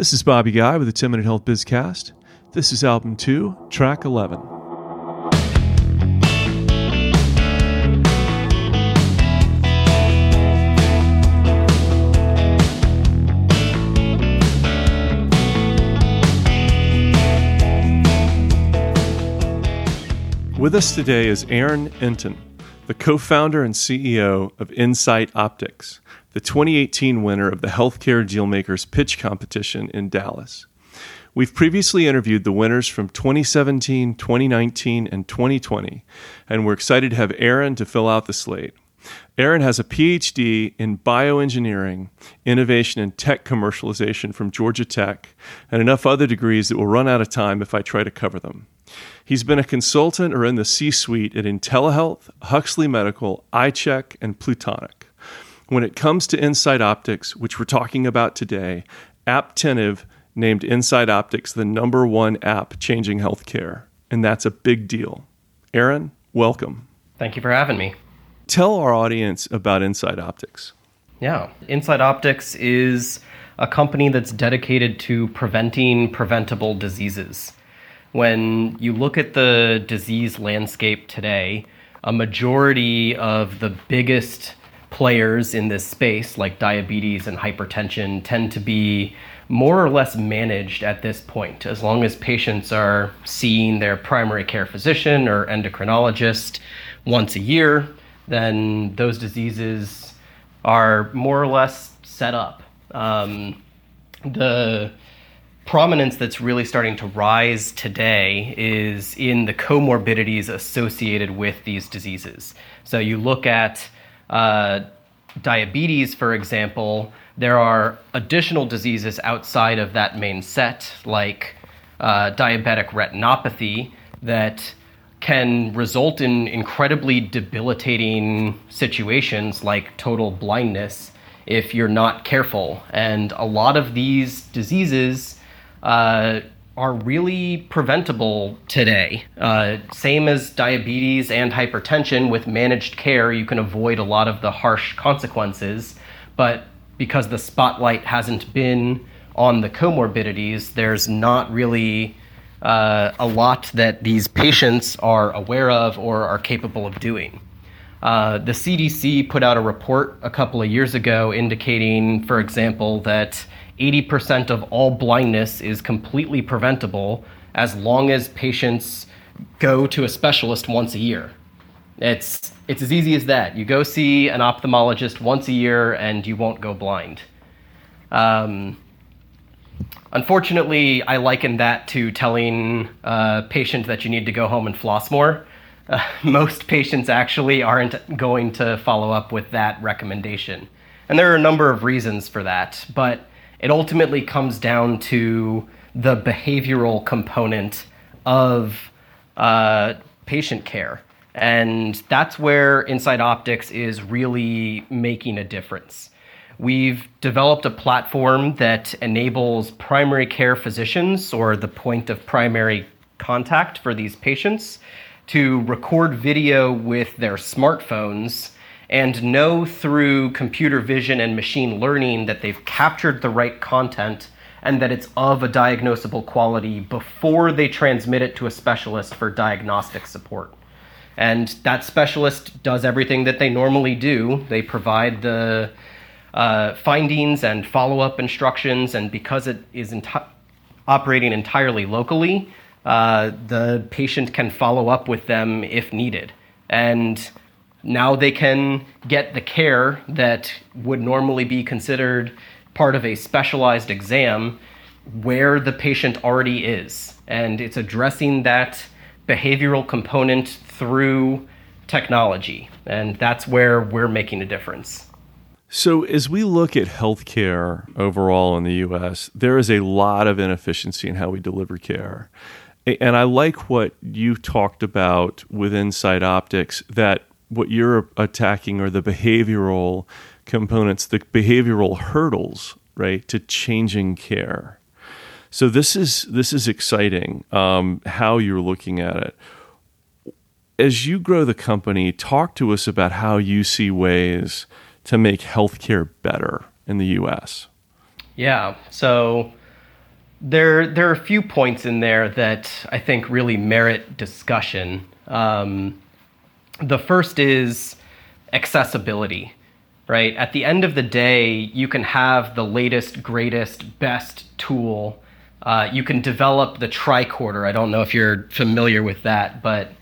This is Bobby Guy with the 10 Minute Health Bizcast. This is album 2, track 11. With us today is Aaron Enton, the co founder and CEO of Insight Optics, the 2018 winner of the Healthcare Dealmakers Pitch Competition in Dallas. We've previously interviewed the winners from 2017, 2019, and 2020, and we're excited to have Aaron to fill out the slate. Aaron has a PhD in bioengineering, innovation, and tech commercialization from Georgia Tech, and enough other degrees that will run out of time if I try to cover them. He's been a consultant or in the C suite at IntelliHealth, Huxley Medical, iCheck, and Plutonic. When it comes to Insight Optics, which we're talking about today, Apptentive named Insight Optics the number one app changing healthcare, and that's a big deal. Aaron, welcome. Thank you for having me. Tell our audience about Insight Optics. Yeah, Insight Optics is a company that's dedicated to preventing preventable diseases when you look at the disease landscape today, a majority of the biggest players in this space, like diabetes and hypertension, tend to be more or less managed at this point. As long as patients are seeing their primary care physician or endocrinologist once a year, then those diseases are more or less set up. Um, the prominence that's really starting to rise today is in the comorbidities associated with these diseases. So you look at uh, diabetes, for example, there are additional diseases outside of that main set, like uh, diabetic retinopathy, that can result in incredibly debilitating situations like total blindness if you're not careful. And a lot of these diseases uh, are really preventable today. Uh, same as diabetes and hypertension, with managed care, you can avoid a lot of the harsh consequences. But because the spotlight hasn't been on the comorbidities, there's not really uh, a lot that these patients are aware of or are capable of doing. Uh, the CDC put out a report a couple of years ago indicating, for example, that 80% of all blindness is completely preventable as long as patients go to a specialist once a year. It's, it's as easy as that. You go see an ophthalmologist once a year and you won't go blind. Um, unfortunately, I liken that to telling a patient that you need to go home and floss more. Uh, most patients actually aren't going to follow up with that recommendation. And there are a number of reasons for that, but it ultimately comes down to the behavioral component of uh, patient care. And that's where Insight Optics is really making a difference. We've developed a platform that enables primary care physicians, or the point of primary contact for these patients, to record video with their smartphones and know through computer vision and machine learning that they've captured the right content and that it's of a diagnosable quality before they transmit it to a specialist for diagnostic support. And that specialist does everything that they normally do. They provide the uh, findings and follow up instructions, and because it is enti- operating entirely locally, uh, the patient can follow up with them if needed. And now they can get the care that would normally be considered part of a specialized exam where the patient already is. And it's addressing that behavioral component through technology. And that's where we're making a difference. So, as we look at healthcare overall in the US, there is a lot of inefficiency in how we deliver care. And I like what you talked about with Insight Optics that what you're attacking are the behavioral components, the behavioral hurdles, right, to changing care. So this is this is exciting. Um, how you're looking at it. As you grow the company, talk to us about how you see ways to make healthcare better in the U.S. Yeah. So there there are a few points in there that I think really merit discussion. Um, the first is accessibility, right? At the end of the day, you can have the latest, greatest, best tool. Uh, you can develop the tricorder. I don't know if you're familiar with that, but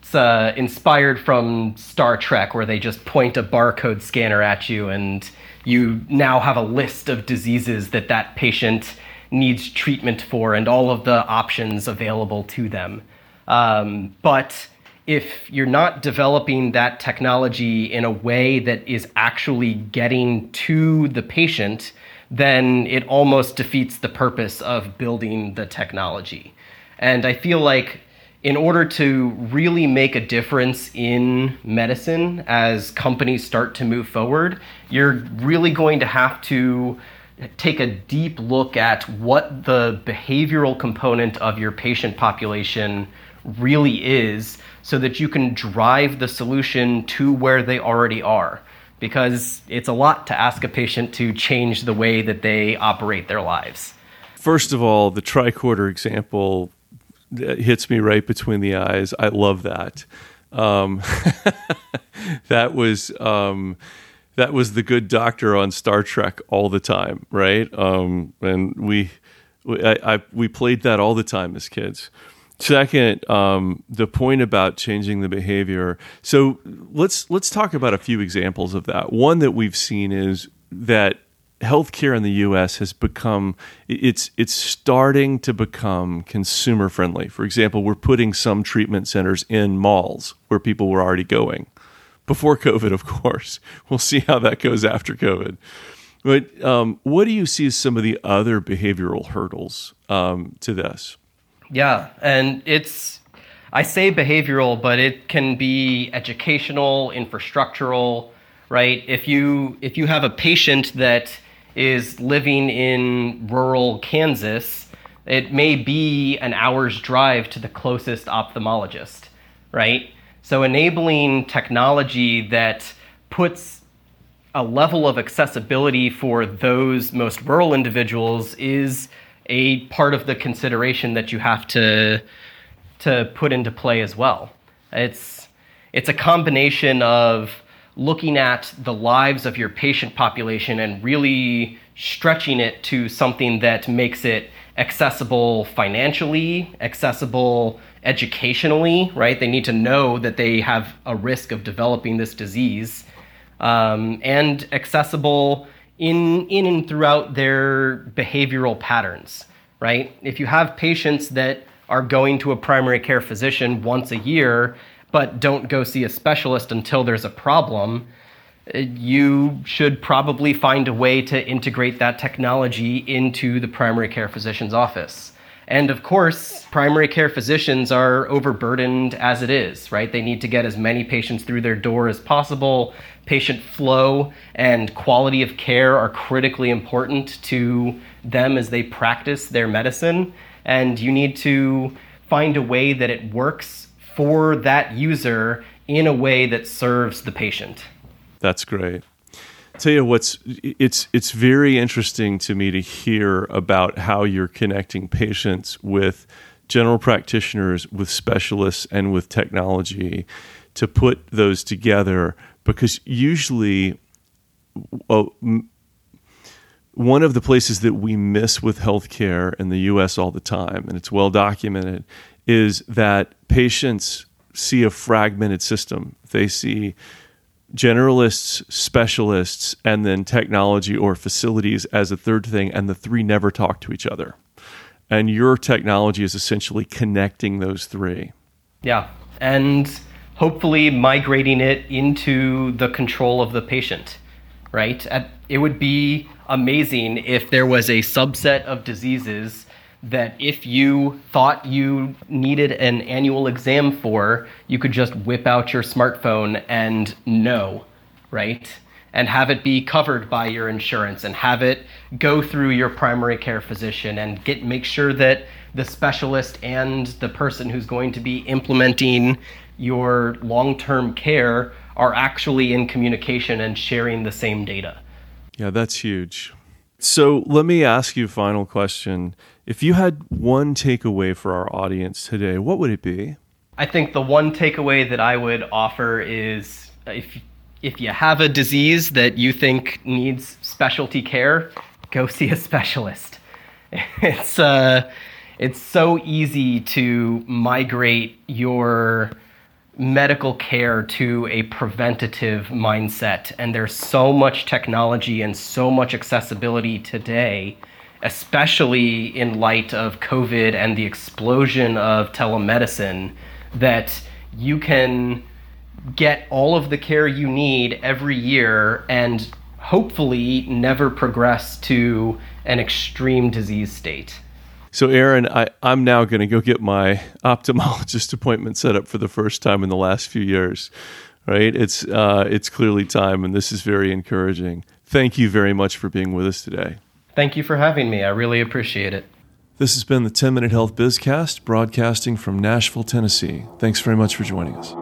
it's uh, inspired from Star Trek, where they just point a barcode scanner at you, and you now have a list of diseases that that patient needs treatment for and all of the options available to them. Um, but if you're not developing that technology in a way that is actually getting to the patient, then it almost defeats the purpose of building the technology. And I feel like in order to really make a difference in medicine as companies start to move forward, you're really going to have to take a deep look at what the behavioral component of your patient population really is so that you can drive the solution to where they already are. Because it's a lot to ask a patient to change the way that they operate their lives. First of all, the tricorder example hits me right between the eyes. I love that. Um, that was. Um, that was the good doctor on Star Trek all the time, right? Um, and we, we, I, I, we played that all the time as kids. Second, um, the point about changing the behavior. So let's let's talk about a few examples of that. One that we've seen is that healthcare in the U.S. has become it's it's starting to become consumer friendly. For example, we're putting some treatment centers in malls where people were already going before COVID, of course. We'll see how that goes after COVID. But um, what do you see as some of the other behavioral hurdles um, to this? Yeah, and it's, I say behavioral, but it can be educational, infrastructural, right? If you if you have a patient that is living in rural Kansas, it may be an hour's drive to the closest ophthalmologist, right? So enabling technology that puts a level of accessibility for those most rural individuals is a part of the consideration that you have to to put into play as well. It's it's a combination of looking at the lives of your patient population and really stretching it to something that makes it accessible financially, accessible educationally, right? They need to know that they have a risk of developing this disease, um, and accessible in in and throughout their behavioral patterns, right? If you have patients that are going to a primary care physician once a year but don't go see a specialist until there's a problem, uh, you should probably find a way to integrate that technology into the primary care physician's office. And of course, primary care physicians are overburdened as it is, right? They need to get as many patients through their door as possible. Patient flow and quality of care are critically important to them as they practice their medicine. And you need to find a way that it works for that user in a way that serves the patient. That's great tell you what's it's it's very interesting to me to hear about how you're connecting patients with general practitioners with specialists and with technology to put those together because usually well, one of the places that we miss with healthcare in the US all the time and it's well documented is that patients see a fragmented system. They see generalists, specialists, and then technology or facilities as a third thing, and the three never talk to each other. And your technology is essentially connecting those three. Yeah. And hopefully migrating it into the control of the patient, right? It would be amazing if there was a subset of diseases that if you thought you needed an annual exam for, you could just whip out your smartphone and know, right? And have it be covered by your insurance and have it go through your primary care physician and get make sure that the specialist and the person who's going to be implementing your long-term care are actually in communication and sharing the same data. Yeah, that's huge. So let me ask you a final question. If you had one takeaway for our audience today, what would it be? I think the one takeaway that I would offer is if if you have a disease that you think needs specialty care, go see a specialist. It's uh, it's so easy to migrate your medical care to a preventative mindset, and there's so much technology and so much accessibility today, especially in light of COVID and the explosion of telemedicine, that you can get all of the care you need every year and hopefully never progress to an extreme disease state. So, Aaron, I, I'm now going to go get my ophthalmologist appointment set up for the first time in the last few years. Right? It's uh, it's clearly time, and this is very encouraging. Thank you very much for being with us today. Thank you for having me. I really appreciate it. This has been the 10 Minute Health Bizcast, broadcasting from Nashville, Tennessee. Thanks very much for joining us.